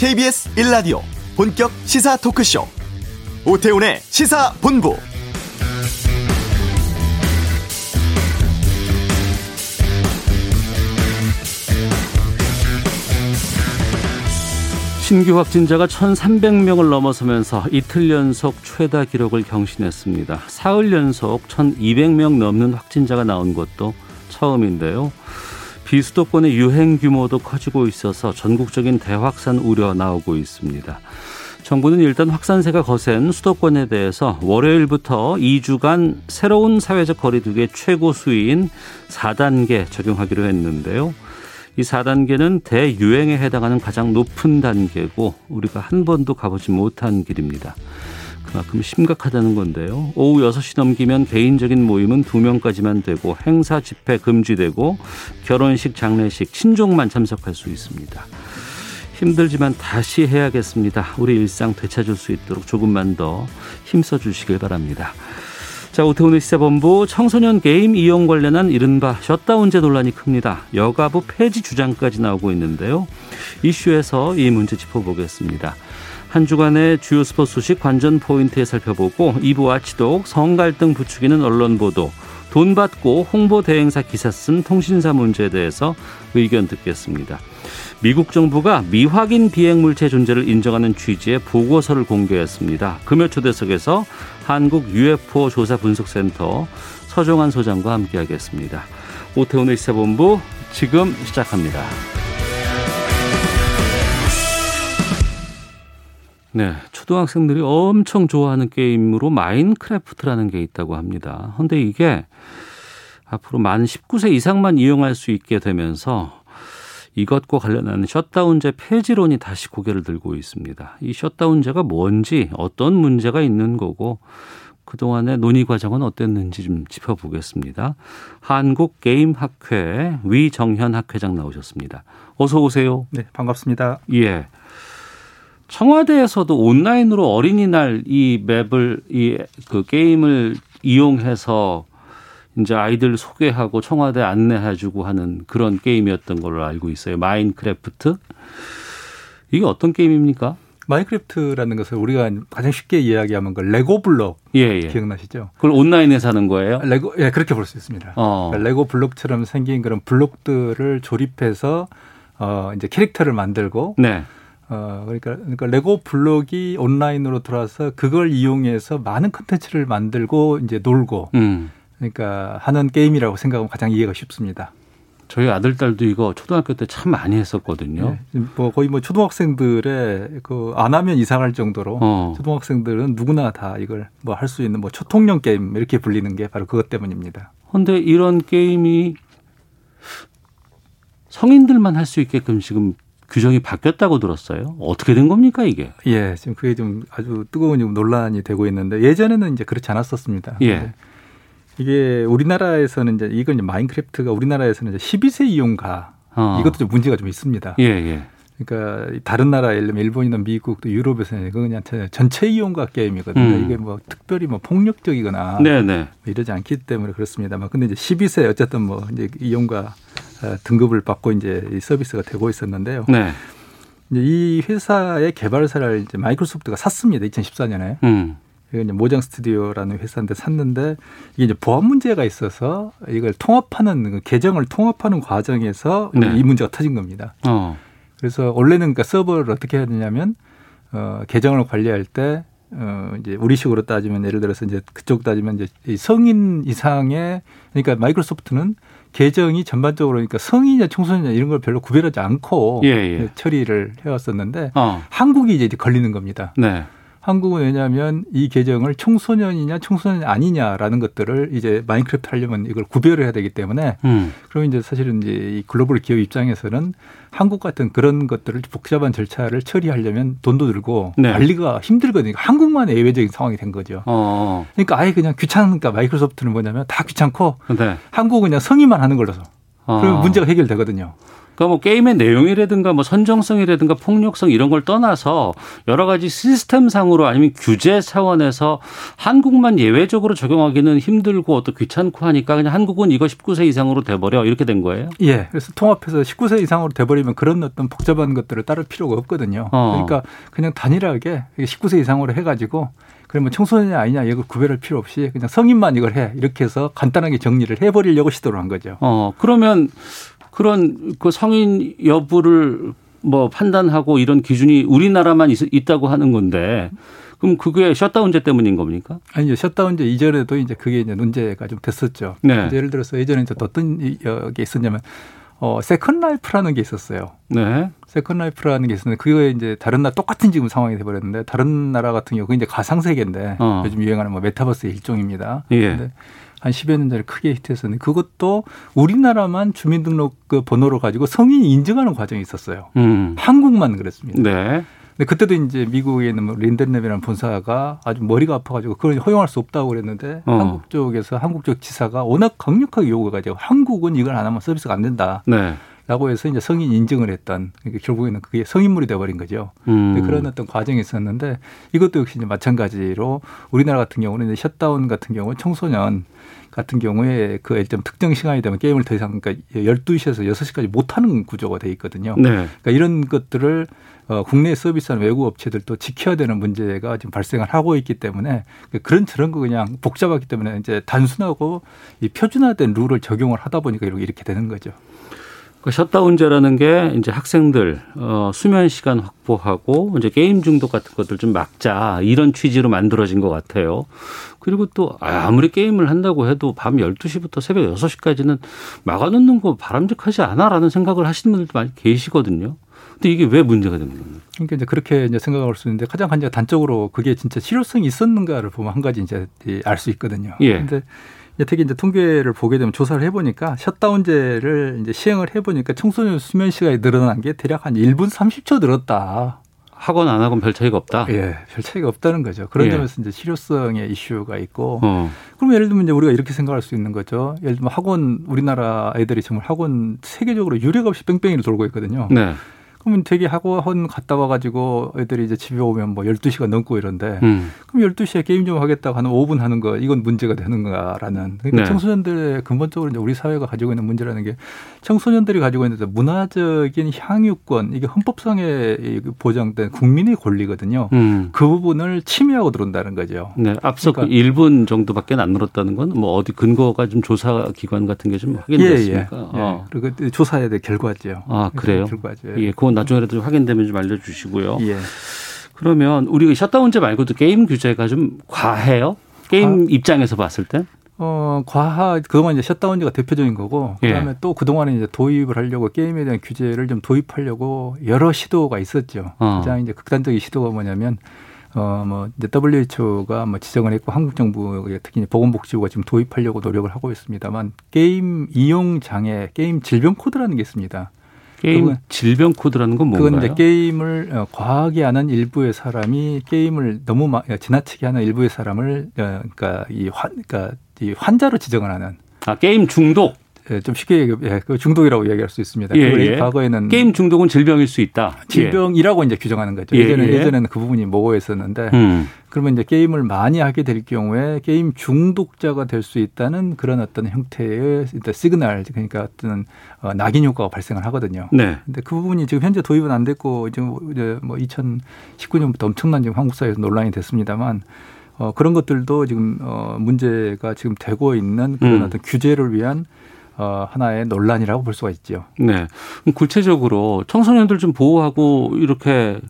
KBS 1라디오 본격 시사 토크쇼 오태훈의 시사본부 신규 확진자가 1,300명을 넘어서면서 이틀 연속 최다 기록을 경신했습니다. 사흘 연속 1,200명 넘는 확진자가 나온 것도 처음인데요. 비수도권의 유행 규모도 커지고 있어서 전국적인 대확산 우려 나오고 있습니다. 정부는 일단 확산세가 거센 수도권에 대해서 월요일부터 2주간 새로운 사회적 거리두기 최고 수위인 4단계 적용하기로 했는데요. 이 4단계는 대유행에 해당하는 가장 높은 단계고 우리가 한 번도 가보지 못한 길입니다. 그만큼 심각하다는 건데요. 오후 6시 넘기면 개인적인 모임은 2명까지만 되고 행사 집회 금지되고 결혼식 장례식 친족만 참석할 수 있습니다. 힘들지만 다시 해야겠습니다. 우리 일상 되찾을 수 있도록 조금만 더 힘써 주시길 바랍니다. 자, 오태훈의 시사본부 청소년 게임 이용 관련한 이른바 셧다운제 논란이 큽니다. 여가부 폐지 주장까지 나오고 있는데요. 이슈에서 이 문제 짚어보겠습니다. 한 주간의 주요 스포츠 소식 관전 포인트에 살펴보고 2부 watchdog 성갈등 부추기는 언론 보도 돈 받고 홍보 대행사 기사 쓴 통신사 문제에 대해서 의견 듣겠습니다. 미국 정부가 미확인 비행 물체 존재를 인정하는 취지의 보고서를 공개했습니다. 금요 초대석에서 한국 UFO 조사 분석센터 서종환 소장과 함께하겠습니다. 오태훈의 시사본부 지금 시작합니다. 네, 초등학생들이 엄청 좋아하는 게임으로 마인크래프트라는 게 있다고 합니다. 근데 이게 앞으로 만 19세 이상만 이용할 수 있게 되면서 이것과 관련한 셧다운제 폐지론이 다시 고개를 들고 있습니다. 이 셧다운제가 뭔지 어떤 문제가 있는 거고 그동안의 논의 과정은 어땠는지 좀 짚어보겠습니다. 한국게임학회 위정현 학회장 나오셨습니다. 어서 오세요. 네, 반갑습니다. 예. 청와대에서도 온라인으로 어린이날 이 맵을 이 그 게임을 이용해서 이제 아이들 소개하고 청와대 안내해주고 하는 그런 게임이었던 걸로 알고 있어요. 마인크래프트. 이게 어떤 게임입니까? 마인크래프트라는 것을 우리가 가장 쉽게 이야기하면 그 레고 블록 예, 예. 기억나시죠? 그걸 온라인에서 하는 거예요? 레고 예 그렇게 볼 수 있습니다. 어. 그러니까 레고 블록처럼 생긴 그런 블록들을 조립해서 어 이제 캐릭터를 만들고 네. 어, 그러니까, 그러니까 레고 블록이 온라인으로 들어와서 그걸 이용해서 많은 컨텐츠를 만들고 이제 놀고, 음. 그러니까 하는 게임이라고 생각하면 가장 이해가 쉽습니다. 저희 아들 딸도 이거 초등학교 때 참 많이 했었거든요. 네. 뭐 거의 뭐 초등학생들의 그 안 하면 이상할 정도로 어. 초등학생들은 누구나 다 이걸 뭐 할 수 있는 뭐 초통령 게임 이렇게 불리는 게 바로 그것 때문입니다. 그런데 이런 게임이 성인들만 할 수 있게끔 지금 규정이 바뀌었다고 들었어요. 어떻게 된 겁니까 이게? 예, 지금 그게 좀 아주 뜨거운 논란이 되고 있는데 예전에는 이제 그렇지 않았었습니다. 예. 이게 우리나라에서는 이제 이건 이제 마인크래프트가 우리나라에서는 이제 12세 이용가 어. 이것도 좀 문제가 좀 있습니다. 예, 예. 그러니까 다른 나라 예를 들면 일본이나 미국 또 유럽에서는 그냥 전체 이용가 게임이거든요. 음. 이게 뭐 특별히 뭐 폭력적이거나 네네. 네. 뭐 이러지 않기 때문에 그렇습니다만 근데 이제 12세 어쨌든 뭐 이제 이용가 어, 등급을 받고 이제 이 서비스가 되고 있었는데요. 네. 이제 이 회사의 개발사를 이제 마이크로소프트가 샀습니다. 2014년에. 음. 이게 이제 모장 스튜디오라는 회사인데 샀는데 이게 이제 보안 문제가 있어서 이걸 통합하는 그 계정을 통합하는 과정에서 네. 이 문제가 터진 겁니다. 어. 그래서 원래는 그러니까 서버를 어떻게 해야 되냐면 어 계정을 관리할 때 어, 이제 우리식으로 따지면 예를 들어서 이제 그쪽 따지면 이제 성인 이상의 그러니까 마이크로소프트는 계정이 전반적으로 그러니까 성인이냐 청소년이냐 이런 걸 별로 구별하지 않고 예, 예. 처리를 해왔었는데 어. 한국이 이제 걸리는 겁니다. 네. 한국은 왜냐하면 이 계정을 청소년이냐 청소년이 아니냐라는 것들을 이제 마인크래프트 하려면 이걸 구별을 해야 되기 때문에 음. 그럼 이제 사실은 이제 이 글로벌 기업 입장에서는 한국 같은 그런 것들을 복잡한 절차를 처리하려면 돈도 들고 네. 관리가 힘들거든요. 한국만 예외적인 상황이 된 거죠. 어. 그러니까 아예 그냥 귀찮으니까 마이크로소프트는 뭐냐면 다 귀찮고 네. 한국은 그냥 성의만 하는 걸로서 어. 그러면 문제가 해결되거든요. 그러니까 뭐 게임의 내용이라든가 뭐 선정성이라든가 폭력성 이런 걸 떠나서 여러 가지 시스템상으로 아니면 규제 차원에서 한국만 예외적으로 적용하기는 힘들고 또 귀찮고 하니까 그냥 한국은 이거 19세 이상으로 돼버려 이렇게 된 거예요? 예. 그래서 통합해서 19세 이상으로 돼버리면 그런 어떤 복잡한 것들을 따를 필요가 없거든요. 어. 그러니까 그냥 단일하게 19세 이상으로 해가지고 그러면 청소년이 아니냐 이걸 구별할 필요 없이 그냥 성인만 이걸 해 이렇게 해서 간단하게 정리를 해버리려고 시도를 한 거죠. 어 그러면 그런 그 성인 여부를 뭐 판단하고 이런 기준이 우리나라만 있, 다고 하는 건데 그럼 그게 셧다운제 때문인 겁니까? 아니요. 셧다운제 이전에도 이제 그게 이제 문제가 좀 됐었죠. 네. 예를 들어서 예전에 이제 어떤 게 있었냐면 어, Second Life라는 게 있었어요. 네. Second Life라는 게 있었는데 그거에 이제 다른 나라 똑같은 지금 상황이 돼 버렸는데 다른 나라 같은 경우 그 이제 가상 세계인데 어. 요즘 유행하는 뭐 메타버스의 일종입니다. 예. 근데 한 10여 년 전에 크게 히트했었는데 그것도 우리나라만 주민등록 그 번호를 가지고 성인이 인증하는 과정이 있었어요. 음. 한국만 그랬습니다. 네. 근데 그때도 이제 미국에 있는 뭐 린덴랩이라는 본사가 아주 머리가 아파가지고 그걸 허용할 수 없다고 그랬는데 어. 한국 쪽에서 한국 쪽 지사가 워낙 강력하게 요구해가지고 한국은 이걸 안 하면 서비스가 안 된다. 네. 라고 해서 이제 성인 인증을 했던 그러니까 결국에는 그게 성인물이 돼버린 거죠. 음. 그런 어떤 과정이 있었는데 이것도 역시 이제 마찬가지로 우리나라 같은 경우는 이제 셧다운 같은 경우 청소년 같은 경우에 그 일정 특정 시간이 되면 게임을 더 이상 그러니까 12시에서 6시까지 못 하는 구조가 돼 있거든요. 네. 그러니까 이런 것들을 어, 국내 서비스하는 외국 업체들도 지켜야 되는 문제가 지금 발생을 하고 있기 때문에 그런 저런 거 그냥 복잡하기 때문에 이제 단순하고 이 표준화된 룰을 적용을 하다 보니까 이렇게 되는 거죠. 그 셧다운제라는 게 이제 학생들 어 수면 시간 확보하고 이제 게임 중독 같은 것들 좀 막자 이런 취지로 만들어진 것 같아요. 그리고 또 아무리 게임을 한다고 해도 밤 12시부터 새벽 6시까지는 막아 놓는 거 바람직하지 않아라는 생각을 하시는 분들도 많이 계시거든요. 근데 이게 왜 문제가 되는 겁니까? 그러니까 이제 그렇게 이제 생각할 수 있는데 가장 한제 단적으로 그게 진짜 실효성이 있었는가를 보면 한 가지 이제 알 수 있거든요. 예. 근데 특히 이제 통계를 보게 되면 조사를 해보니까 셧다운제를 이제 시행을 해보니까 청소년 수면 시간이 늘어난 게 대략 한 1분 30초 늘었다. 학원 안 하고는 별 차이가 없다. 예, 별 차이가 없다는 거죠. 그런 예. 점에서 이제 실효성의 이슈가 있고, 어. 그럼 예를 들면 이제 우리가 이렇게 생각할 수 있는 거죠. 예를 들면 학원 우리나라 애들이 정말 학원 세계적으로 유례가 없이 뺑뺑이를 돌고 있거든요. 네. 그러면 되게 학원 갔다 와가지고 애들이 이제 집에 오면 뭐 12시가 넘고 이런데 음. 그럼 12시에 게임 좀 하겠다고 하는 5분 하는 거 이건 문제가 되는가라는 그러니까 네. 청소년들의 근본적으로 이제 우리 사회가 가지고 있는 문제라는 게 청소년들이 가지고 있는 문화적인 향유권 이게 헌법상에 보장된 국민의 권리거든요. 음. 그 부분을 침해하고 들어온다는 거죠. 네. 앞서 그러니까. 그 1분 정도밖에 안 늘었다는 건 뭐 어디 근거가 좀 조사 기관 같은 게 좀 확인됐습니까? 예, 예. 어. 예. 그리고 조사에 대해 결과죠. 아 그래요? 결과죠. 예. 그건 나중에라도 확인되면 좀 알려주시고요. 예. 그러면 우리 셧다운제 말고도 게임 규제가 좀 과해요? 게임 아. 입장에서 봤을 때? 어, 과하, 그동안 이제 셧다운제가 대표적인 거고, 그 다음에 예. 또 그동안에 이제 도입을 하려고 게임에 대한 규제를 좀 도입하려고 여러 시도가 있었죠. 어. 가장 이제 극단적인 시도가 뭐냐면, 어, 뭐, 이제 WHO가 뭐 지정을 했고, 한국 정부, 특히 보건복지부가 지금 도입하려고 노력을 하고 있습니다만, 게임 이용 장애, 게임 질병 코드라는 게 있습니다. 게임 질병 코드라는 건 뭔가요? 그건 이제 게임을 어, 과하게 하는 일부의 사람이 게임을 너무 지나치게 하는 일부의 사람을 어, 그러니까 이 환, 그러니까 이 환자로 지정을 하는. 아 게임 중독. 예, 좀 쉽게 얘기, 예, 그 중독이라고 이야기할 수 있습니다. 예, 예. 과거에는 게임 중독은 질병일 수 있다. 질병이라고 이제 규정하는 거죠. 예, 예전에 예. 예전에는 그 부분이 모호했었는데 음. 그러면 이제 게임을 많이 하게 될 경우에 게임 중독자가 될 수 있다는 그런 어떤 형태의 일단 시그널 그러니까 어떤 어, 낙인 효과가 발생을 하거든요. 네. 근데 그 부분이 지금 현재 도입은 안 됐고 지금 이제 뭐 2019년부터 엄청난 지금 한국 사회에서 논란이 됐습니다만 어, 그런 것들도 지금 어, 문제가 지금 되고 있는 그런 음. 어떤 규제를 위한 어, 하나의 논란이라고 볼 수가 있죠. 네. 구체적으로 청소년들 좀 보호하고 이렇게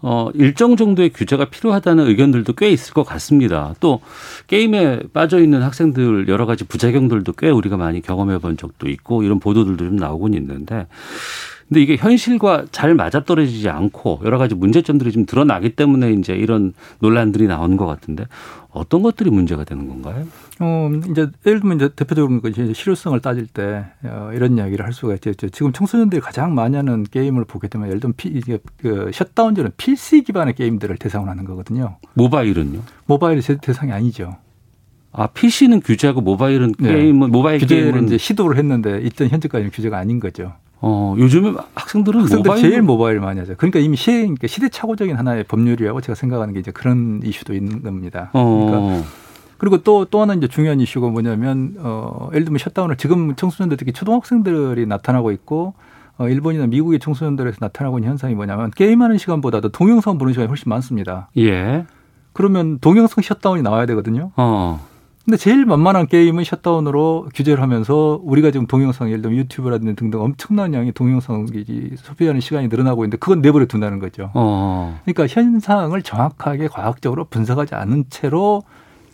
어, 일정 정도의 규제가 필요하다는 의견들도 꽤 있을 것 같습니다. 또 게임에 빠져 있는 학생들 여러 가지 부작용들도 꽤 우리가 많이 경험해 본 적도 있고 이런 보도들도 좀 나오곤 있는데 근데 이게 현실과 잘 맞아떨어지지 않고 여러 가지 문제점들이 좀 드러나기 때문에 이제 이런 논란들이 나오는 것 같은데 어떤 것들이 문제가 되는 건가요? 어, 이제 예를 들면 이제 대표적으로 이제 실효성을 따질 때 어, 이런 이야기를 할 수가 있죠. 지금 청소년들이 가장 많이 하는 게임을 보게 되면 예를 들면 피, 이게 그 셧다운제는 PC 기반의 게임들을 대상으로 하는 거거든요. 모바일은요? 모바일이 대상이 아니죠. 아 PC는 규제하고 모바일은 네. 게임은 모바일 규제를 게임은 이제 시도를 했는데 일단 현재까지는 규제가 아닌 거죠. 어, 요즘에 학생들은 학생들 모바일 제일 모바일 많이 하죠. 그러니까 이미 시, 그러니까 시대착오적인 하나의 법률이라고 제가 생각하는 게 이제 그런 이슈도 있는 겁니다. 어. 그러니까 그리고 또, 또 하나 이제 중요한 이슈가 뭐냐면, 어, 예를 들면 셧다운을 지금 청소년들 특히 초등학생들이 나타나고 있고, 어, 일본이나 미국의 청소년들에서 나타나고 있는 현상이 뭐냐면, 게임하는 시간보다도 동영상 보는 시간이 훨씬 많습니다. 예. 그러면 동영상 셧다운이 나와야 되거든요. 어. 근데 제일 만만한 게임은 셧다운으로 규제를 하면서 우리가 지금 동영상 예를 들면 유튜브라든지 등등 엄청난 양의 동영상이 소비하는 시간이 늘어나고 있는데 그건 내버려 둔다는 거죠. 어. 그러니까 현상을 정확하게 과학적으로 분석하지 않은 채로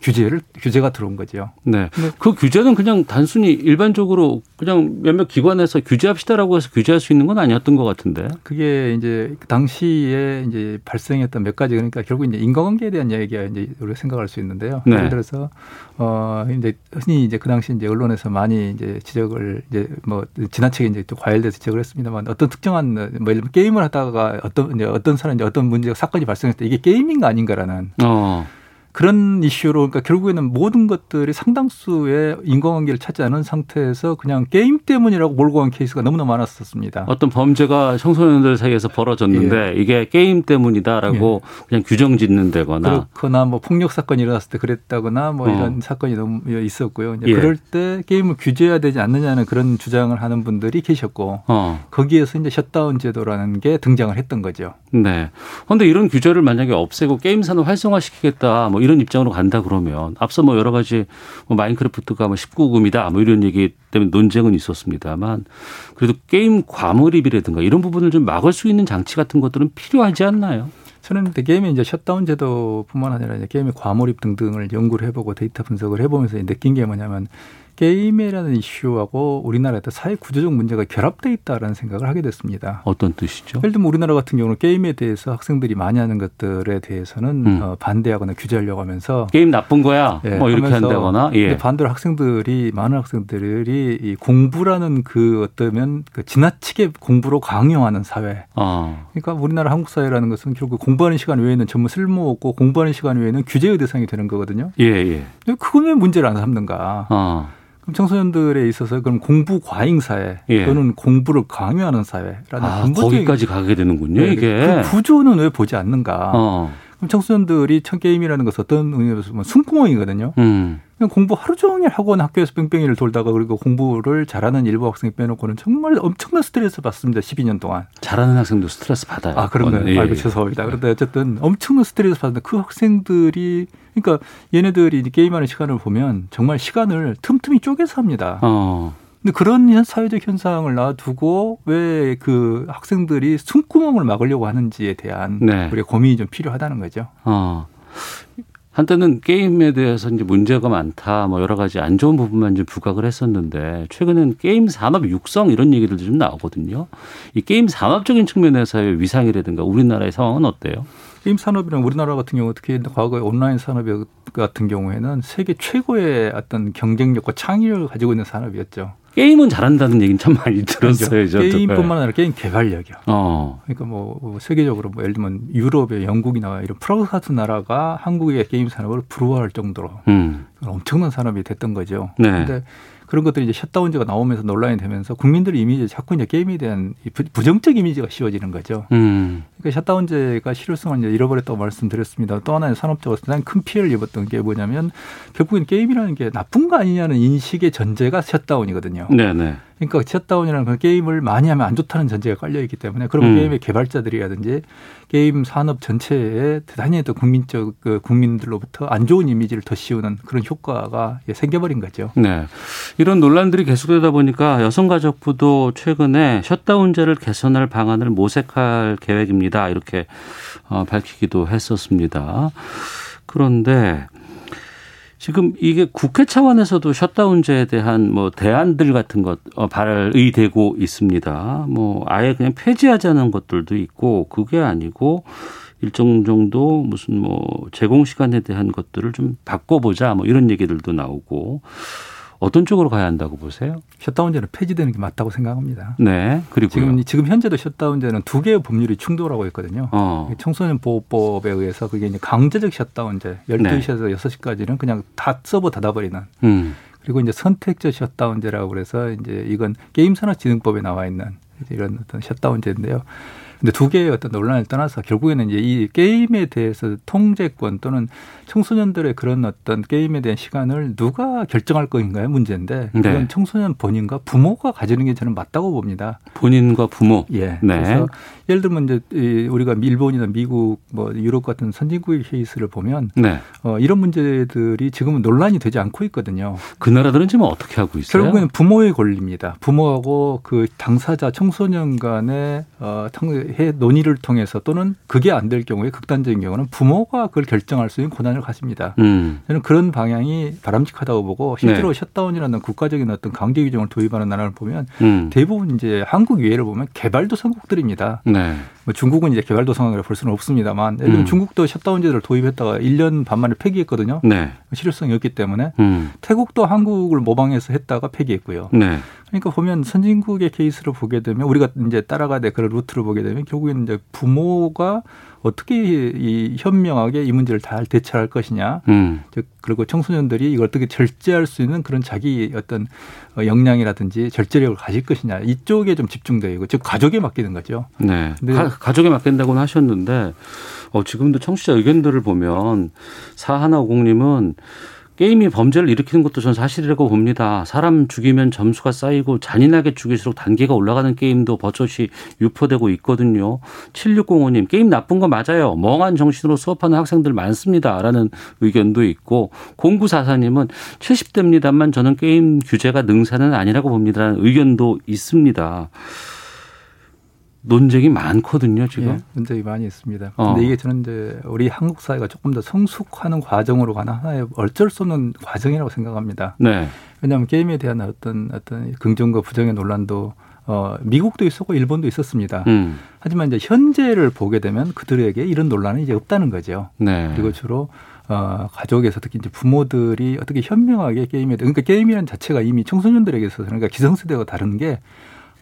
규제를 규제가 들어온 거죠. 네. 그 규제는 그냥 단순히 일반적으로 그냥 몇몇 기관에서 규제합시다라고 해서 규제할 수 있는 건 아니었던 것 같은데. 그게 이제 당시에 이제 발생했던 몇 가지 그러니까 결국 이제 인과관계에 대한 이야기가 이제 우리가 생각할 수 있는데요. 네. 예를 들어서 어 이제 흔히 이제 그 당시 이제 언론에서 많이 이제 지적을 이제 뭐 지나치게 이제 또 과열돼서 지적을 했습니다만 어떤 특정한 뭐 예를 들면 게임을 하다가 어떤 이제 어떤 사람이 어떤 문제가 사건이 발생했을 때 이게 게임인가 아닌가라는 어. 그런 이슈로 그러니까 결국에는 모든 것들이 상당수의 인과관계를 찾지 않은 상태에서 그냥 게임 때문이라고 몰고 간 케이스가 너무나 많았었습니다. 어떤 범죄가 청소년들 사이에서 벌어졌는데 예. 이게 게임 때문이다라고 예. 그냥 규정 짓는다거나 그렇거나 뭐 폭력 사건이 일어났을 때 그랬다거나 뭐 어. 이런 사건이 너무 있었고요. 예. 그럴 때 게임을 규제해야 되지 않느냐는 그런 주장을 하는 분들이 계셨고 어. 거기에서 이제 셧다운 제도라는 게 등장을 했던 거죠. 네. 그런데 이런 규제를 만약에 없애고 게임 산업 활성화시키겠다 뭐 이런 입장으로 간다 그러면 앞서 뭐 여러 가지 뭐 마인크래프트가 뭐 19금이다 뭐 이런 얘기 때문에 논쟁은 있었습니다만 그래도 게임 과몰입이라든가 이런 부분을 좀 막을 수 있는 장치 같은 것들은 필요하지 않나요? 저는 게임의 이제 셧다운 제도뿐만 아니라 이제 게임의 과몰입 등등을 연구를 해보고 데이터 분석을 해보면서 느낀 게 뭐냐면 게임이라는 이슈하고 우리나라의 사회 구조적 문제가 결합돼 있다라는 생각을 하게 됐습니다. 어떤 뜻이죠? 예를 들면 우리나라 같은 경우는 게임에 대해서 학생들이 많이 하는 것들에 대해서는 음. 어, 반대하거나 규제하려고 하면서 게임 나쁜 거야. 예, 뭐 이렇게 한다거나. 예. 반대로 학생들이 많은 학생들이 이 공부라는 그 어떠면 그 지나치게 공부로 강요하는 사회. 어. 그러니까 우리나라 한국 사회라는 것은 결국 공부하는 시간 외에는 전부 쓸모 없고 공부하는 시간 외에는 규제의 대상이 되는 거거든요. 예, 예. 그건 왜 문제를 안 삼는가? 어. 그럼 청소년들에 있어서 그럼 공부 과잉 사회 예. 또는 공부를 강요하는 사회라는 아, 거기까지 가게 되는군요. 네, 이게 그 구조는 왜 보지 않는가? 어. 그럼 청소년들이 첫 게임이라는 것은 어떤 의미에서 보면 숨구멍이거든요. 음. 그냥 공부 하루 종일 학원 학교에서 뺑뺑이를 돌다가 그리고 공부를 잘하는 일부 학생 빼놓고는 정말 엄청난 스트레스 받습니다. 12년 동안. 잘하는 학생도 스트레스 받아요. 아 그런가요? 예. 아이고 죄송합니다. 그런데 어쨌든 엄청난 스트레스 받는데 그 학생들이 그러니까 얘네들이 게임하는 시간을 보면 정말 시간을 틈틈이 쪼개서 합니다. 어. 근데 그런 사회적 현상을 놔두고 왜 그 학생들이 숨구멍을 막으려고 하는지에 대한 네. 우리가 고민이 좀 필요하다는 거죠. 어. 한때는 게임에 대해서 이제 문제가 많다, 뭐 여러 가지 안 좋은 부분만 좀 부각을 했었는데 최근엔 게임 산업 육성 이런 얘기들도 좀 나오거든요. 이 게임 산업적인 측면에서의 위상이라든가 우리나라의 상황은 어때요? 게임 산업이랑 우리나라 같은 경우 특히 과거에 온라인 산업 같은 경우에는 세계 최고의 어떤 경쟁력과 창의력을 가지고 있는 산업이었죠. 게임은 잘한다는 얘기는 참 많이 들었어요. 저도. 게임뿐만 아니라 게임 개발력이요. 어. 그러니까 뭐, 뭐 세계적으로 뭐 예를 들면 유럽의 영국이나 이런 프랑스 같은 나라가 한국의 게임 산업을 부러워할 정도로 음. 엄청난 산업이 됐던 거죠. 네. 근데 그런 것들이 이제 셧다운제가 나오면서 논란이 되면서 국민들의 이미지 자꾸 이제 게임에 대한 부정적 이미지가 씌워지는 거죠. 음. 그러니까 셧다운제가 실효성을 이제 잃어버렸다고 말씀드렸습니다. 또 하나의 산업적으로 가장 큰 피해를 입었던 게 뭐냐면 결국엔 게임이라는 게 나쁜 거 아니냐는 인식의 전제가 셧다운이거든요. 네네. 그러니까 셧다운이라는 건 게임을 많이 하면 안 좋다는 전제가 깔려 있기 때문에 그럼 음. 게임의 개발자들이라든지 게임 산업 전체에 대단히 또 국민적 그 국민들로부터 안 좋은 이미지를 더 씌우는 그런 효과가 생겨버린 거죠. 네. 이런 논란들이 계속되다 보니까 여성가족부도 최근에 셧다운제를 개선할 방안을 모색할 계획입니다. 이렇게 어, 밝히기도 했었습니다. 그런데 지금 이게 국회 차원에서도 셧다운제에 대한 뭐 대안들 같은 것 어, 발의 되고 있습니다. 뭐 아예 그냥 폐지하자는 것들도 있고 그게 아니고 일정 정도 무슨 뭐 제공 시간에 대한 것들을 좀 바꿔보자 뭐 이런 얘기들도 나오고 어떤 쪽으로 가야 한다고 보세요? 셧다운제는 폐지되는 게 맞다고 생각합니다. 네. 그리고 지금 지금 현재도 셧다운제는 두 개의 법률이 충돌하고 있거든요. 어. 청소년 보호법에 의해서 그게 이제 강제적 셧다운제 12시에서 네. 6시까지는 그냥 다 서버 닫아버리는. 음. 그리고 이제 선택적 셧다운제라고 그래서 이제 이건 게임 산업진흥법에 나와 있는 이런 어떤 셧다운제인데요. 근데 두 개의 어떤 논란을 떠나서 결국에는 이제 이 게임에 대해서 통제권 또는 청소년들의 그런 어떤 게임에 대한 시간을 누가 결정할 거인가요 문제인데 네. 그건 청소년 본인과 부모가 가지는 게 저는 맞다고 봅니다. 본인과 부모. 예. 네. 그래서 예를 들면 이제 우리가 일본이나 미국 뭐 유럽 같은 선진국의 케이스를 보면 네. 어, 이런 문제들이 지금은 논란이 되지 않고 있거든요. 그 나라들은 지금 어떻게 하고 있어요? 결국에는 부모의 권리입니다. 부모하고 그 당사자 청소년 간의 어, 해 논의를 통해서 또는 그게 안 될 경우에 극단적인 경우는 부모가 그걸 결정할 수 있는 권한을 가집니다. 음. 저는 그런 방향이 바람직하다고 보고 실제로 네. 셧다운이라는 국가적인 어떤 강제 규정을 도입하는 나라를 보면 음. 대부분 이제 한국 이외를 보면 개발도상국들입니다. 네. 뭐 중국은 이제 개발도상국이라 볼 수는 없습니다만 예를 음. 중국도 셧다운제도를 도입했다가 1년 반 만에 폐기했거든요. 네. 실효성이 없기 때문에 음. 태국도 한국을 모방해서 했다가 폐기했고요. 네. 그러니까 보면 선진국의 케이스를 보게 되면 우리가 이제 따라가야 될 그런 루트를 보게 되면 결국에는 이제 부모가 어떻게 이 현명하게 이 문제를 잘 대처할 것이냐. 음. 그리고 청소년들이 이걸 어떻게 절제할 수 있는 그런 자기 어떤 어, 역량이라든지 절제력을 가질 것이냐. 이쪽에 좀 집중되어 있고 즉 가족에 맡기는 거죠. 네. 가, 족에 맡긴다고는 하셨는데 어, 지금도 청취자 의견들을 보면 사하나 오공님은 게임이 범죄를 일으키는 것도 전 사실이라고 봅니다. 사람 죽이면 점수가 쌓이고 잔인하게 죽일수록 단계가 올라가는 게임도 버젓이 유포되고 있거든요. 7605님, 게임 나쁜 거 맞아요. 멍한 정신으로 수업하는 학생들 많습니다. 라는 의견도 있고, 0944님은 70대입니다만 저는 게임 규제가 능사는 아니라고 봅니다라는 의견도 있습니다. 논쟁이 많거든요, 지금. 예, 논쟁이 많이 있습니다. 어. 근데 이게 저는 이제 우리 한국 사회가 조금 더 성숙하는 과정으로 가는 하나의 어쩔 수 없는 과정이라고 생각합니다. 네. 왜냐하면 게임에 대한 어떤 어떤 긍정과 부정의 논란도 어, 미국도 있었고 일본도 있었습니다. 음. 하지만 이제 현재를 보게 되면 그들에게 이런 논란은 이제 없다는 거죠. 네. 그리고 주로 어, 가족에서 특히 이제 부모들이 어떻게 현명하게 게임에 그러니까 게임이라는 자체가 이미 청소년들에게 있어서 그러니까 기성세대와 다른 게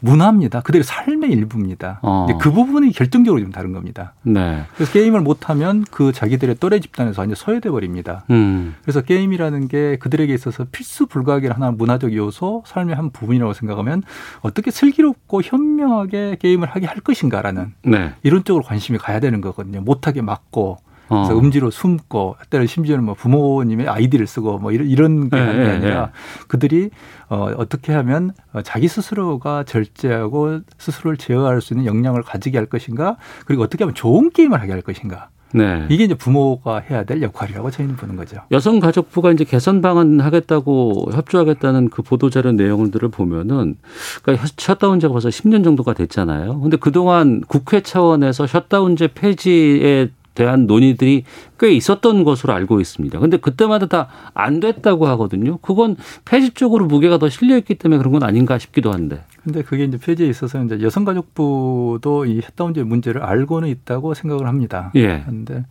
문화입니다. 그대로 삶의 일부입니다. 어. 그 부분이 결정적으로 좀 다른 겁니다. 네. 그래서 게임을 못하면 그 자기들의 또래 집단에서 완전 소외돼 버립니다. 음. 그래서 게임이라는 게 그들에게 있어서 필수 불가결 하나 문화적 요소, 삶의 한 부분이라고 생각하면 어떻게 슬기롭고 현명하게 게임을 하게 할 것인가라는 네. 이런 쪽으로 관심이 가야 되는 거거든요. 못하게 막고 그래서 어. 음지로 숨고 때는 심지어는 뭐 부모님의 아이디를 쓰고 뭐 이런 이런 게 네, 아니라 네, 그들이 어 어떻게 하면 어, 자기 스스로가 절제하고 스스로를 제어할 수 있는 역량을 가지게 할 것인가 그리고 어떻게 하면 좋은 게임을 하게 할 것인가 네. 이게 이제 부모가 해야 될 역할이라고 저희는 보는 거죠. 여성가족부가 이제 개선 방안 하겠다고 협조하겠다는 그 보도자료 내용들을 보면은 그러니까 셧다운제가 벌써 10년 정도가 됐잖아요. 근데 그동안 국회 차원에서 셧다운제 폐지에 대한 논의들이 꽤 있었던 것으로 알고 있습니다. 근데 그때마다 다 안 됐다고 하거든요. 그건 폐지 쪽으로 무게가 더 실려 있기 때문에 그런 건 아닌가 싶기도 한데. 근데 그게 이제 폐지에 있어서 이제 여성가족부도 이 셧다운제 문제를 알고는 있다고 생각을 합니다. 예. 그런데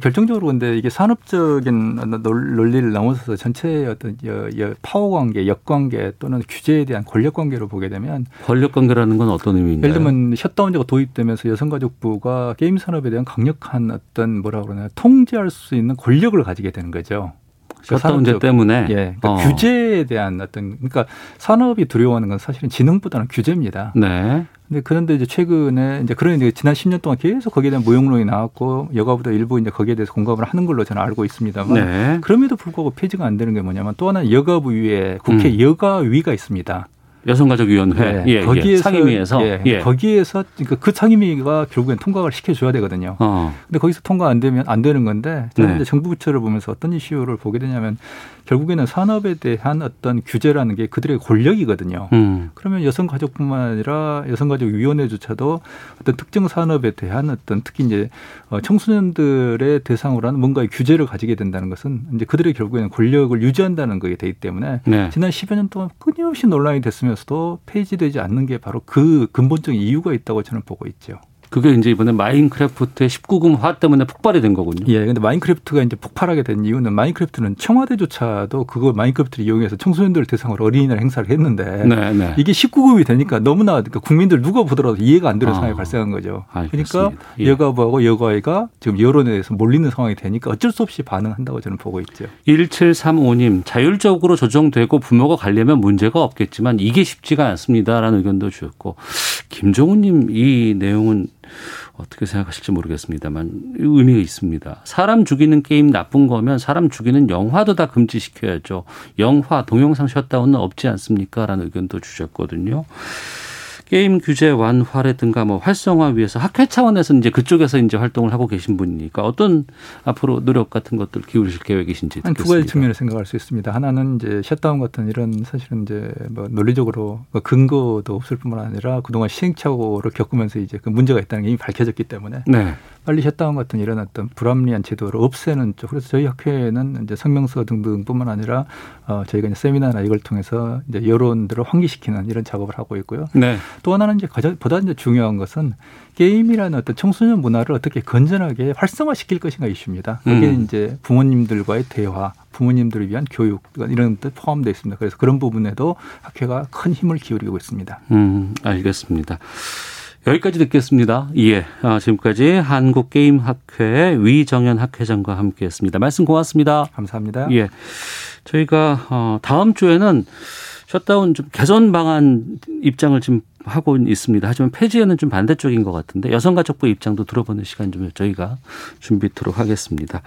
결정적으로 근데 이게 산업적인 논리를 넘어서서 전체의 어떤 파워 관계, 역 관계 또는 규제에 대한 권력 관계로 보게 되면 권력 관계라는 건 어떤 의미인가요? 예를 들면 셧다운제가 도입되면서 여성가족부가 게임 산업에 대한 강력한 어떤 뭐라 그러나 통제할 수 있는 권력을 가지게 되는 거죠. 셧다운제 그 때문에 예, 그러니까 어. 규제에 대한 어떤 그러니까 산업이 두려워하는 건 사실은 진흥보다는 규제입니다. 네. 근데 그런데 이제 최근에 이제 그런 이제 지난 10년 동안 계속 거기에 대한 무용론이 나왔고 여가부도 일부 이제 거기에 대해서 공감을 하는 걸로 저는 알고 있습니다만 네. 그럼에도 불구하고 폐지가 안 되는 게 뭐냐면 또 하나 여가부 위에 국회 음. 여가위가 있습니다. 여성가족위원회 네. 예, 예. 거기에서 예. 상임위에서 예. 예. 거기에서 그러니까 그 상임위가 결국엔 통과를 시켜줘야 되거든요. 어. 근데 거기서 통과 안 되면 안 되는 건데 저는 네. 이제 정부 부처를 보면서 어떤 이슈를 보게 되냐면 결국에는 산업에 대한 어떤 규제라는 게 그들의 권력이거든요. 음. 그러면 여성가족뿐만 아니라 여성가족위원회조차도 어떤 특정 산업에 대한 어떤 특히 이제 어, 청소년들의 대상으로 하는 뭔가의 규제를 가지게 된다는 것은 이제 그들의 결국에는 권력을 유지한다는 것이 되기 때문에 네. 지난 10여 년 동안 끊임없이 논란이 됐으면서 도 폐지되지 않는 게 바로 그 근본적인 이유가 있다고 저는 보고 있죠. 그게 이제 이번에 마인크래프트의 19금화 때문에 폭발이 된 거군요. 예. 근데 마인크래프트가 이제 폭발하게 된 이유는 마인크래프트는 청와대조차도 그거 마인크래프트를 이용해서 청소년들 대상으로 어린이날 행사를 했는데 네, 네. 이게 19금이 되니까 너무나 그러니까 국민들 누가 보더라도 이해가 안 되는 아, 상황이 발생한 거죠. 알겠습니다. 그러니까 예. 여가부하고 여가위가 지금 여론에 대해서 몰리는 상황이 되니까 어쩔 수 없이 반응한다고 저는 보고 있죠. 1735님 자율적으로 조정되고 부모가 가려면 문제가 없겠지만 이게 쉽지가 않습니다라는 의견도 주셨고 김종훈님 이 내용은 어떻게 생각하실지 모르겠습니다만 의미가 있습니다. 사람 죽이는 게임 나쁜 거면 사람 죽이는 영화도 다 금지시켜야죠. 영화 동영상 셧다운은 없지 않습니까? 라는 의견도 주셨거든요. 게임 규제 완화라든가 뭐 활성화 위해서 학회 차원에서 이제 그쪽에서 이제 활동을 하고 계신 분이니까 어떤 앞으로 노력 같은 것들 기울이실 계획이신지 한두 가지 측면을 생각할 수 있습니다. 하나는 이제 셧다운 같은 이런 사실은 이제 뭐 논리적으로 뭐 근거도 없을 뿐만 아니라 그동안 시행착오를 겪으면서 이제 그 문제가 있다는 게 이미 밝혀졌기 때문에 네. 빨리 셧다운 같은 이런 어떤 불합리한 제도를 없애는 쪽. 그래서 저희 학회는 이제 성명서 등등뿐만 아니라 어 저희가 이제 세미나나 이걸 통해서 이제 여론들을 환기시키는 이런 작업을 하고 있고요. 네. 또 하나는 이제 가장 보다 이제 중요한 것은 게임이라는 어떤 청소년 문화를 어떻게 건전하게 활성화시킬 것인가 이슈입니다. 그게 음. 이제 부모님들과의 대화, 부모님들을 위한 교육 이런 데 포함되어 있습니다. 그래서 그런 부분에도 학회가 큰 힘을 기울이고 있습니다. 음, 알겠습니다. 여기까지 듣겠습니다. 예. 아, 지금까지 한국게임학회 위정현 학회장과 함께 했습니다. 말씀 고맙습니다. 감사합니다. 예. 저희가, 어, 다음 주에는 셧다운 좀 개선 방안 입장을 지금 하고 있습니다. 하지만 폐지에는 좀 반대쪽인 것 같은데 여성가족부 입장도 들어보는 시간 좀 저희가 준비토록 하겠습니다.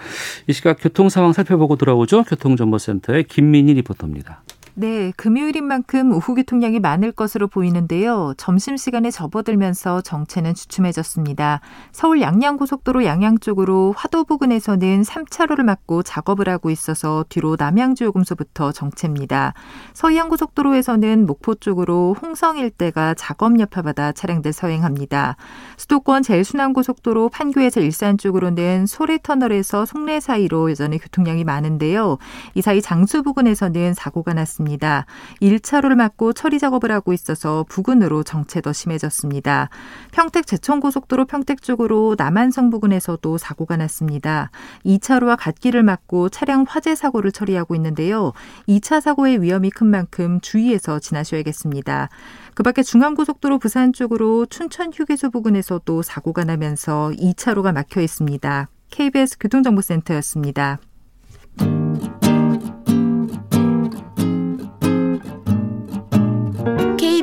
이 시각 교통 상황 살펴보고 돌아오죠. 교통정보센터의 김민희 리포터입니다. 네, 금요일인 만큼 오후 교통량이 많을 것으로 보이는데요. 점심시간에 접어들면서 정체는 주춤해졌습니다. 서울 양양고속도로 양양 쪽으로 화도 부근에서는 3차로를 막고 작업을 하고 있어서 뒤로 남양주요금소부터 정체입니다. 서해안고속도로에서는 목포 쪽으로 홍성 일대가 작업 여파받아 차량들 서행합니다. 수도권 제일순환고속도로 판교에서 일산 쪽으로는 소래터널에서 송내 사이로 여전히 교통량이 많은데요. 이 사이 장수 부근에서는 사고가 났습니다. 있습니다. 1차로를 막고 처리 작업을 하고 있어서 부근으로 정체 더 심해졌습니다. 평택 제천고속도로 평택 쪽으로 남한성 부근에서도 사고가 났습니다. 2차로와 갓길을 막고 차량 화재 사고를 처리하고 있는데요. 2차 사고의 위험이 큰 만큼 주의해서 지나셔야겠습니다. 그 밖에 중앙고속도로 부산 쪽으로 춘천 휴게소 부근에서도 사고가 나면서 2차로가 막혀 있습니다. KBS 교통정보센터였습니다.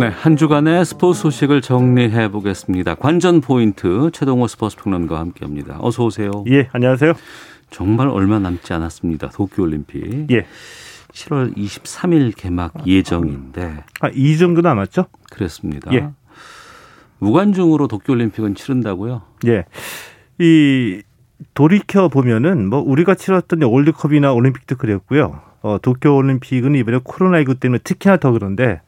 네, 한 주간의 스포츠 소식을 정리해 보겠습니다. 관전 포인트 최동호 스포츠 평론가와 함께합니다. 어서 오세요. 예, 안녕하세요. 정말 얼마 남지 않았습니다. 도쿄 올림픽. 예. 7월 23일 개막 예정인데. 아, 이 정도 남았죠? 그렇습니다. 예. 무관중으로 도쿄 올림픽은 치른다고요? 예. 이 돌이켜 보면은 뭐 우리가 치렀던 월드컵이나 올림픽도 그랬고요. 어, 도쿄 올림픽은 이번에 코로나19 때문에 특히나 더 그런데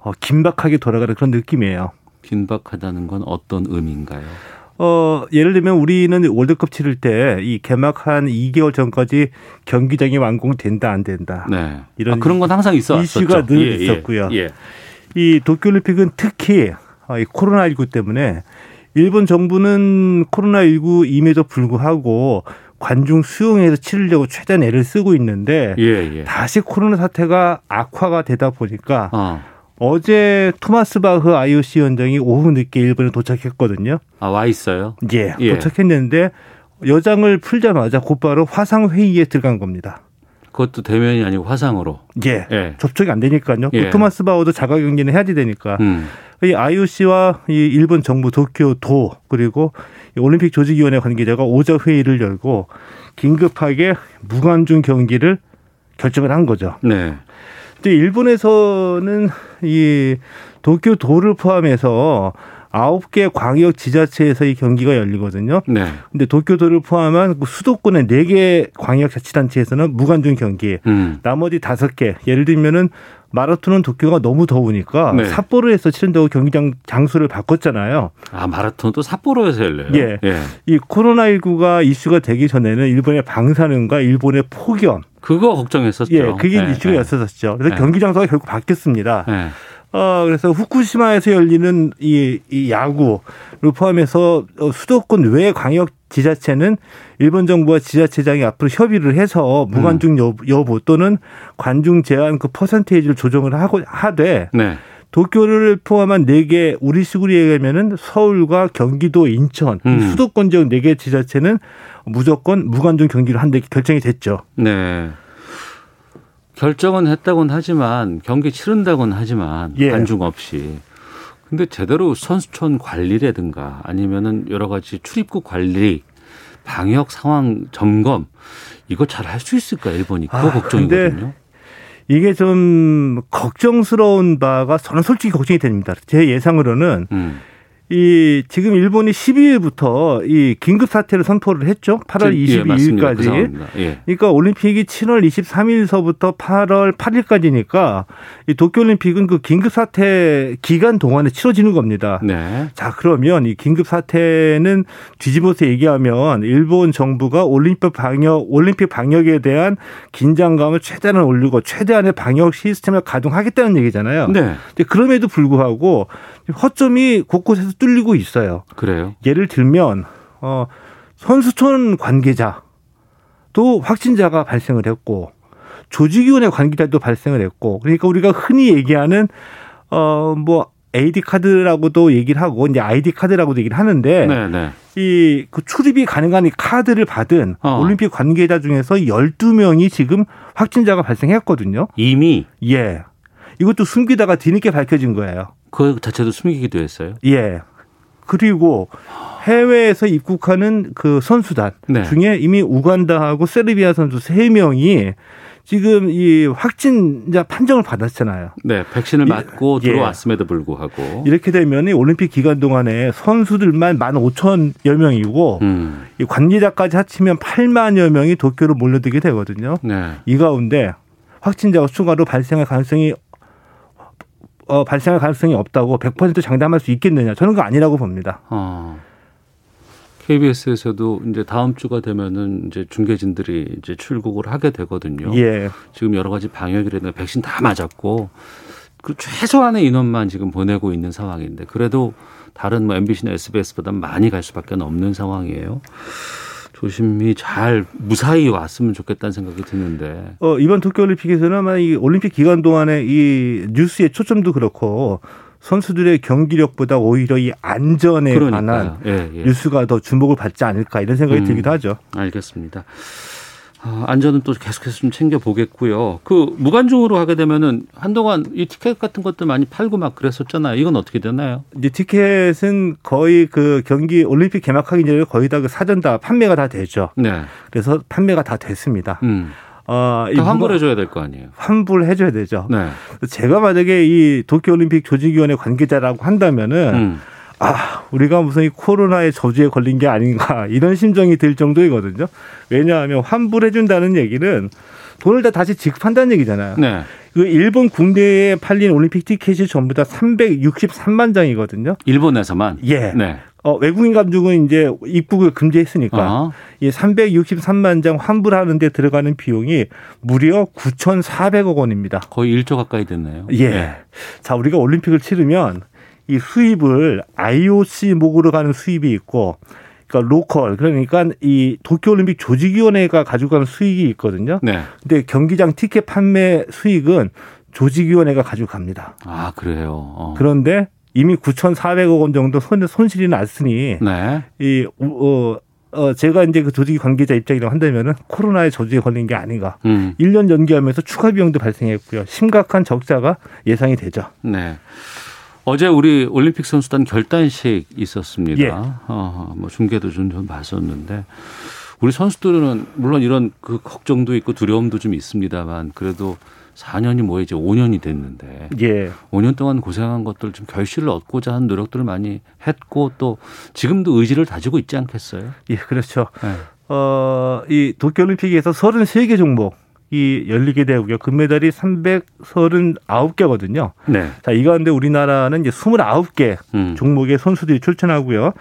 어, 긴박하게 돌아가는 그런 느낌이에요. 긴박하다는 건 어떤 의미인가요? 어, 예를 들면 우리는 월드컵 치를 때 이 개막 한 2개월 전까지 경기장이 완공된다 안 된다. 네. 이런 아, 그런 건 항상 있어 이슈가 늘 예, 예, 있었고요. 예, 예. 이 도쿄올림픽은 특히 어, 이 코로나19 때문에 일본 정부는 코로나19 임에도 불구하고 관중 수용해서 치르려고 최대한 애를 쓰고 있는데 예, 예. 다시 코로나 사태가 악화가 되다 보니까 어. 어제 토마스 바흐 IOC 위원장이 오후 늦게 일본에 도착했거든요. 아, 와 있어요? 예, 예. 도착했는데 여장을 풀자마자 곧바로 화상 회의에 들어간 겁니다. 그것도 대면이 아니고 화상으로. 예. 예. 접촉이 안 되니까요. 예. 토마스 바흐도 자가 격리는 해야지 되니까. 음. 이 IOC와 이 일본 정부 도쿄도 그리고 올림픽 조직위원회 관계자가 오자 회의를 열고 긴급하게 무관중 경기를 결정을 한 거죠. 네. 근데 일본에서는 이 도쿄 도를 포함해서 아홉 개 광역 지자체에서 이 경기가 열리거든요. 네. 근데 도쿄도를 포함한 그 수도권의 네 개 광역 자치단체에서는 무관중 경기. 음. 나머지 다섯 개. 예를 들면은 마라톤은 도쿄가 너무 더우니까 네. 삿포로에서 치른다고 경기장 장소를 바꿨잖아요. 아 마라톤도 삿포로에서 열려요. 예. 예. 이 코로나 19가 이슈가 되기 전에는 일본의 방사능과 일본의 폭염 그거 걱정했었죠. 예, 그게 네. 이슈가 네. 였었죠. 그래서 네. 경기 장소가 결국 바뀌었습니다. 네. 어, 그래서 후쿠시마에서 열리는 이, 이 야구를 포함해서 어, 수도권 외 광역 지자체는 일본 정부와 지자체장이 앞으로 협의를 해서 무관중 음. 여부 또는 관중 제한 그 퍼센테이지를 조정을 하고 하되 네. 도쿄를 포함한 네 개 우리식으로 얘기하면은 서울과 경기도, 인천 음. 수도권 지역 네 개 지자체는 무조건 무관중 경기를 한데 결정이 됐죠. 네. 결정은 했다고는 하지만 경기 치른다고는 하지만 예. 관중 없이 근데 제대로 선수촌 관리라든가 아니면은 여러 가지 출입국 관리, 방역 상황 점검 이거 잘 할 수 있을까 일본이 그거 아, 걱정이거든요. 이게 좀 걱정스러운 바가 저는 솔직히 걱정이 됩니다. 제 예상으로는 음. 이 지금 일본이 12일부터 이 긴급 사태를 선포를 했죠. 8월 22일까지. 예, 그 예. 그러니까 올림픽이 7월 23일서부터 8월 8일까지니까 이 도쿄 올림픽은 그 긴급 사태 기간 동안에 치러지는 겁니다. 네. 자, 그러면 이 긴급 사태는 뒤집어서 얘기하면 일본 정부가 올림픽 방역 올림픽 방역에 대한 긴장감을 최대한 올리고 최대한의 방역 시스템을 가동하겠다는 얘기잖아요. 네. 그럼에도 불구하고 허점이 곳곳에서 뚫리고 있어요. 그래요? 예를 들면 어 선수촌 관계자 도 확진자가 발생을 했고 조직위원회 관계자도 발생을 했고 그러니까 우리가 흔히 얘기하는 어뭐 AD 카드라고도 얘기를 하고 이제 ID 카드라고도 얘기를 하는데 네, 네. 이 그 출입이 가능한 이 카드를 받은 어. 올림픽 관계자 중에서 12명이 지금 확진자가 발생했거든요. 이미 예. 이것도 숨기다가 뒤늦게 밝혀진 거예요. 그 자체도 숨기기도 했어요. 예. 그리고 해외에서 입국하는 그 선수단 네. 중에 이미 우간다하고 세르비아 선수 3명이 지금 이 확진자 판정을 받았잖아요. 네, 백신을 맞고 예. 들어왔음에도 불구하고 이렇게 되면 올림픽 기간 동안에 선수들만 15,000여 명이고 음. 이 관계자까지 합치면 8만여 명이 도쿄로 몰려들게 되거든요. 네. 이 가운데 확진자가 추가로 발생할 가능성이 어, 발생할 가능성이 없다고 100% 장담할 수 있겠느냐? 저는 그 아니라고 봅니다. 어. KBS에서도 이제 다음 주가 되면은 이제 중계진들이 이제 출국을 하게 되거든요. 예. 지금 여러 가지 방역이라든가 백신 다 맞았고 그 최소한의 인원만 지금 보내고 있는 상황인데 그래도 다른 뭐 MBC나 SBS보다 많이 갈 수밖에 없는 상황이에요. 조심히 잘 무사히 왔으면 좋겠다는 생각이 드는데. 어, 이번 도쿄올림픽에서는 아마 이 올림픽 기간 동안에 이 뉴스의 초점도 그렇고 선수들의 경기력보다 오히려 이 안전에 그러니까요. 관한 예, 예. 뉴스가 더 주목을 받지 않을까 이런 생각이 음, 들기도 하죠. 알겠습니다. 어, 안전은 또 계속해서 좀 챙겨 보겠고요. 그 무관중으로 하게 되면은 한동안 이 티켓 같은 것들 많이 팔고 막 그랬었잖아요. 이건 어떻게 되나요? 이제 티켓은 거의 그 경기 올림픽 개막하기 전에 거의 다 그 사전 다 판매가 다 되죠. 네. 그래서 판매가 다 됐습니다. 음. 어, 환불해줘야 될 거 아니에요? 환불해줘야 되죠. 네. 제가 만약에 이 도쿄올림픽 조직위원회 관계자라고 한다면은 음. 아, 우리가 무슨 이 코로나의 저주에 걸린 게 아닌가 이런 심정이 들 정도이거든요. 왜냐하면 환불해준다는 얘기는 돈을 다 다시 지급한다는 얘기잖아요. 네. 그 일본 국내에 팔린 올림픽 티켓이 전부 다 363만 장이거든요. 일본에서만? 예. 네. 어, 외국인 감독은 이제 입국을 금지했으니까 어. 이 363만 장 환불하는데 들어가는 비용이 무려 9,400억 원입니다. 거의 1조 가까이 됐네요. 예. 네. 자, 우리가 올림픽을 치르면 이 수입을 IOC 목으로 가는 수입이 있고 그러니까 로컬 그러니까 이 도쿄올림픽 조직위원회가 가지고 가는 수익이 있거든요. 네. 근데 경기장 티켓 판매 수익은 조직위원회가 가지고 갑니다. 아 그래요. 어. 그런데 이미 9,400억 원 정도 손, 손실이 났으니 네. 이 어, 어, 제가 이제 그 조직 관계자 입장이라고 한다면은 코로나의 저주에 걸린 게 아닌가. 음. 1년 연기하면서 추가 비용도 발생했고요. 심각한 적자가 예상이 되죠. 네. 어제 우리 올림픽 선수단 결단식 있었습니다. 예. 어, 뭐 중계도 좀, 좀 봤었는데 우리 선수들은 물론 이런 그 걱정도 있고 두려움도 좀 있습니다만 그래도 4년이 뭐 이제 5년이 됐는데 예. 5년 동안 고생한 것들 좀 결실을 얻고자 하는 노력들을 많이 했고 또 지금도 의지를 다지고 있지 않겠어요? 예, 그렇죠. 네. 어, 이 도쿄올림픽에서 33개 종목 이 열리게 되고요. 금메달이 339개거든요. 네. 자, 이 가운데 우리나라는 이제 29개 음. 종목의 선수들이 출전하고요.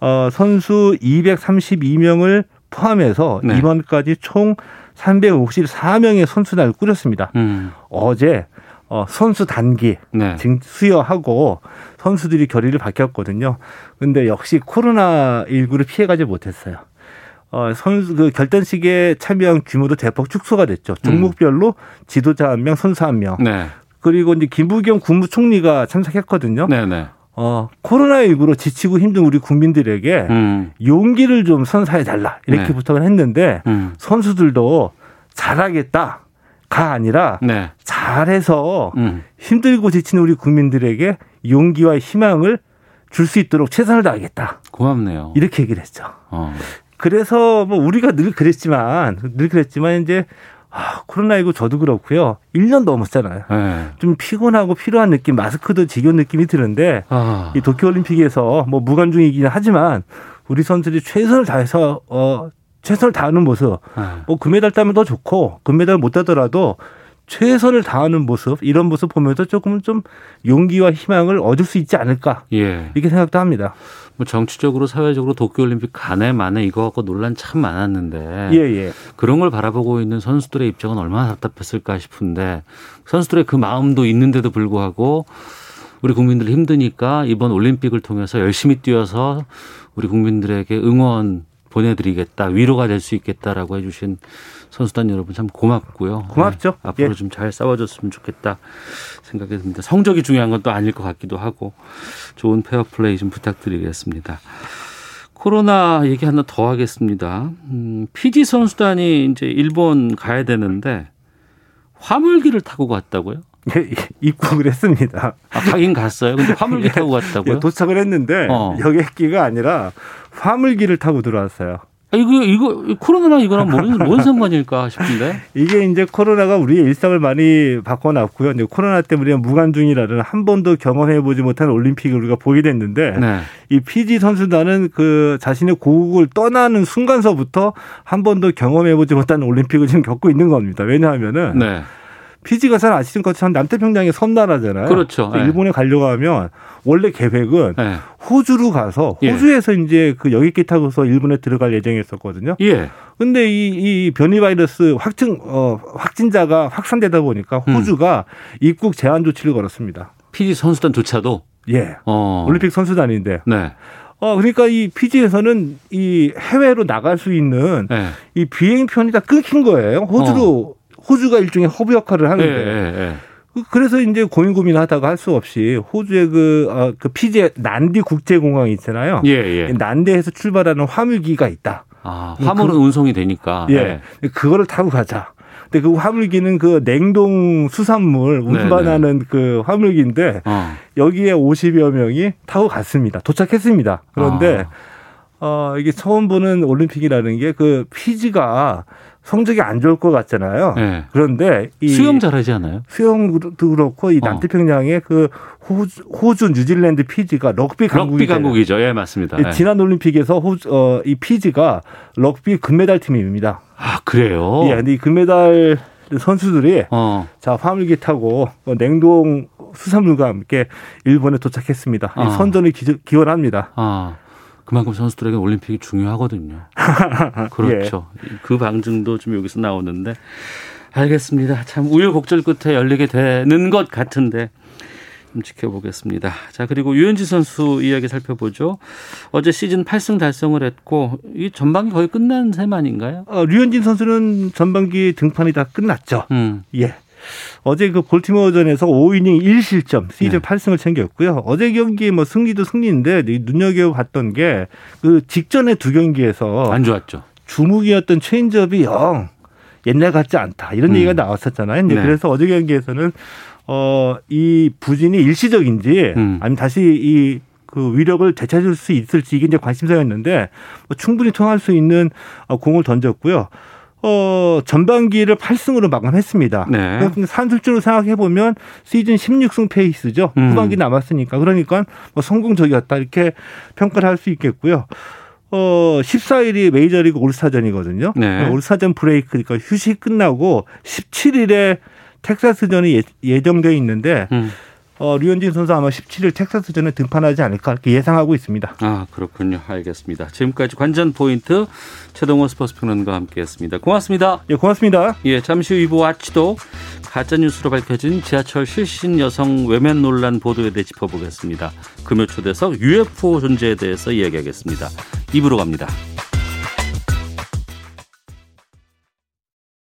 어, 선수 232명을 포함해서 네. 이번까지 총 354명의 선수단을 꾸렸습니다. 음. 어제 어, 선수 단기 네. 수여하고 선수들이 결의를 밝혔거든요. 근데 역시 코로나19를 피해가지 못했어요. 어, 선수 그 결단식에 참여한 규모도 대폭 축소가 됐죠. 종목별로 음. 지도자 한 명, 선수 한 명. 네. 그리고 이제 김부겸 국무총리가 참석했거든요. 네네. 네. 어, 코로나19로 지치고 힘든 우리 국민들에게 음. 용기를 좀 선사해 달라. 이렇게 네. 부탁을 했는데 음. 선수들도 잘하겠다. 가 아니라 네. 잘해서 음. 힘들고 지치는 우리 국민들에게 용기와 희망을 줄 수 있도록 최선을 다하겠다. 고맙네요. 이렇게 얘기를 했죠. 어. 그래서 뭐 우리가 늘 그랬지만 늘 그랬지만 이제 아, 코로나19 저도 그렇고요. 1년 넘었잖아요. 네. 좀 피곤하고 필요한 느낌, 마스크도 지겨운 느낌이 드는데 아. 이 도쿄올림픽에서 뭐 무관중이긴 하지만 우리 선수들이 최선을 다해서 어 최선을 다하는 모습. 네. 뭐 금메달 따면 더 좋고 금메달 못 따더라도 최선을 다하는 모습 이런 모습 보면서 조금 좀 용기와 희망을 얻을 수 있지 않을까 예. 이렇게 생각도 합니다. 뭐 정치적으로 사회적으로 도쿄올림픽 간에 만에 이거 갖고 논란 참 많았는데 예, 예. 그런 걸 바라보고 있는 선수들의 입장은 얼마나 답답했을까 싶은데 선수들의 그 마음도 있는데도 불구하고 우리 국민들 힘드니까 이번 올림픽을 통해서 열심히 뛰어서 우리 국민들에게 응원 보내드리겠다 위로가 될 수 있겠다라고 해주신 선수단 여러분 참 고맙고요. 고맙죠. 네, 앞으로 예. 좀잘 싸워줬으면 좋겠다 생각이 듭니다. 성적이 중요한 건 또 아닐 것 같기도 하고 좋은 페어플레이 좀 부탁드리겠습니다. 코로나 얘기 하나 더 하겠습니다. 음, 피지 선수단이 이제 일본 가야 되는데 화물기를 타고 갔다고요? 예, 입국을 했습니다. 아, 가긴 갔어요. 근데 화물기 예, 타고 갔다고요? 예, 도착을 했는데 어. 여객기가 아니라 화물기를 타고 들어왔어요. 아, 이거 이거 코로나랑 이거랑 뭔, 뭔 상관일까 싶은데 이게 이제 코로나가 우리의 일상을 많이 바꿔놨고요. 이제 코로나 때문에 무관중이라는 한 번도 경험해 보지 못한 올림픽을 우리가 보게 됐는데 네. 이 피지 선수단은 그 자신의 고국을 떠나는 순간서부터 한 번도 경험해 보지 못한 올림픽을 지금 겪고 있는 겁니다. 왜냐하면은. 네. 피지가 잘 아시는 것처럼 남태평양의 섬나라잖아요. 그렇죠. 네. 일본에 가려고 하면 원래 계획은 네. 호주로 가서 예. 호주에서 예. 이제 그 여객기 타고서 일본에 들어갈 예정이었었거든요. 예. 근데 이, 이 변이 바이러스 확증 어 확진자가 확산되다 보니까 음. 호주가 음. 입국 제한 조치를 걸었습니다. 피지 선수단조차도 예. 어. 올림픽 선수단인데. 네. 어 그러니까 이 피지에서는 이 해외로 나갈 수 있는 네. 이 비행편이 다 끊긴 거예요. 호주로 어. 호주가 일종의 허브 역할을 하는데. 네, 네, 그래서 이제 고민 고민하다가 할 수 없이 호주의 그, 어, 그 피지 난디 국제공항이 있잖아요. 예, 예. 난디에서 출발하는 화물기가 있다. 아, 화물은 그, 운송이 되니까. 예. 네. 그거를 타고 가자. 근데 그 화물기는 그 냉동 수산물 운반하는 네네. 그 화물기인데 어. 여기에 50여 명이 타고 갔습니다. 도착했습니다. 그런데 아. 어, 이게 처음 보는 올림픽이라는 게 그 피지가 성적이 안 좋을 것 같잖아요. 네. 그런데 이 수영 잘하지 않아요? 수영도 그렇고 이 어. 남태평양의 그 호주, 호주, 뉴질랜드 피지가 럭비 강국이 럭비 강국이죠. 예, 맞습니다. 예. 지난 올림픽에서 호주, 어, 이 피지가 럭비 금메달 팀입니다. 아, 그래요? 예, 근데 이 금메달 선수들이 어. 자 화물기 타고 냉동 수산물과 함께 일본에 도착했습니다. 어. 선전을 기, 원합니다 아. 그만큼 선수들에게 올림픽이 중요하거든요. 그렇죠. 예. 그 방증도 좀 여기서 나오는데 알겠습니다. 참 우여곡절 끝에 열리게 되는 것 같은데 좀 지켜보겠습니다. 자 그리고 유현진 선수 이야기 살펴보죠. 어제 시즌 8승 달성을 했고 이 전반기 거의 끝난 셈 아닌가요? 어, 류현진 선수는 전반기 등판이 다 끝났죠. 음. 예. 어제 그 볼티모어전에서 5이닝 1실점 시즌 네. 8승을 챙겼고요. 어제 경기 뭐 승리도 승리인데 눈여겨봤던 게 그 직전에 두 경기에서 안 좋았죠. 주무기였던 체인지업이 영 옛날 같지 않다 이런 음. 얘기가 나왔었잖아요. 네. 그래서 어제 경기에서는 어 이 부진이 일시적인지 음. 아니면 다시 이그 위력을 되찾을 수 있을지 이게 이제 관심사였는데 뭐 충분히 통할 수 있는 어, 공을 던졌고요. 어, 전반기를 8승으로 마감했습니다. 네. 산술적으로 생각해 보면 시즌 16승 페이스죠. 음. 후반기 남았으니까. 그러니까 뭐 성공적이었다 이렇게 평가를 할 수 있겠고요. 어, 14일이 메이저리그 올스타전이거든요. 네. 올스타전 브레이크, 그러니까 휴식 끝나고 17일에 텍사스전이 예, 정돼 있는데 음. 어, 류현진 선수 아마 17일 텍사스전에 등판하지 않을까 이렇게 예상하고 있습니다. 아 그렇군요. 알겠습니다. 지금까지 관전 포인트 최동원 스포츠 평론가와 함께했습니다. 고맙습니다. 예, 고맙습니다. 예, 잠시 후 이부 와치도 가짜 뉴스로 밝혀진 지하철 실신 여성 외면 논란 보도에 대해 짚어보겠습니다. 금요 초대석 UFO 존재에 대해서 이야기하겠습니다. 입으로 갑니다.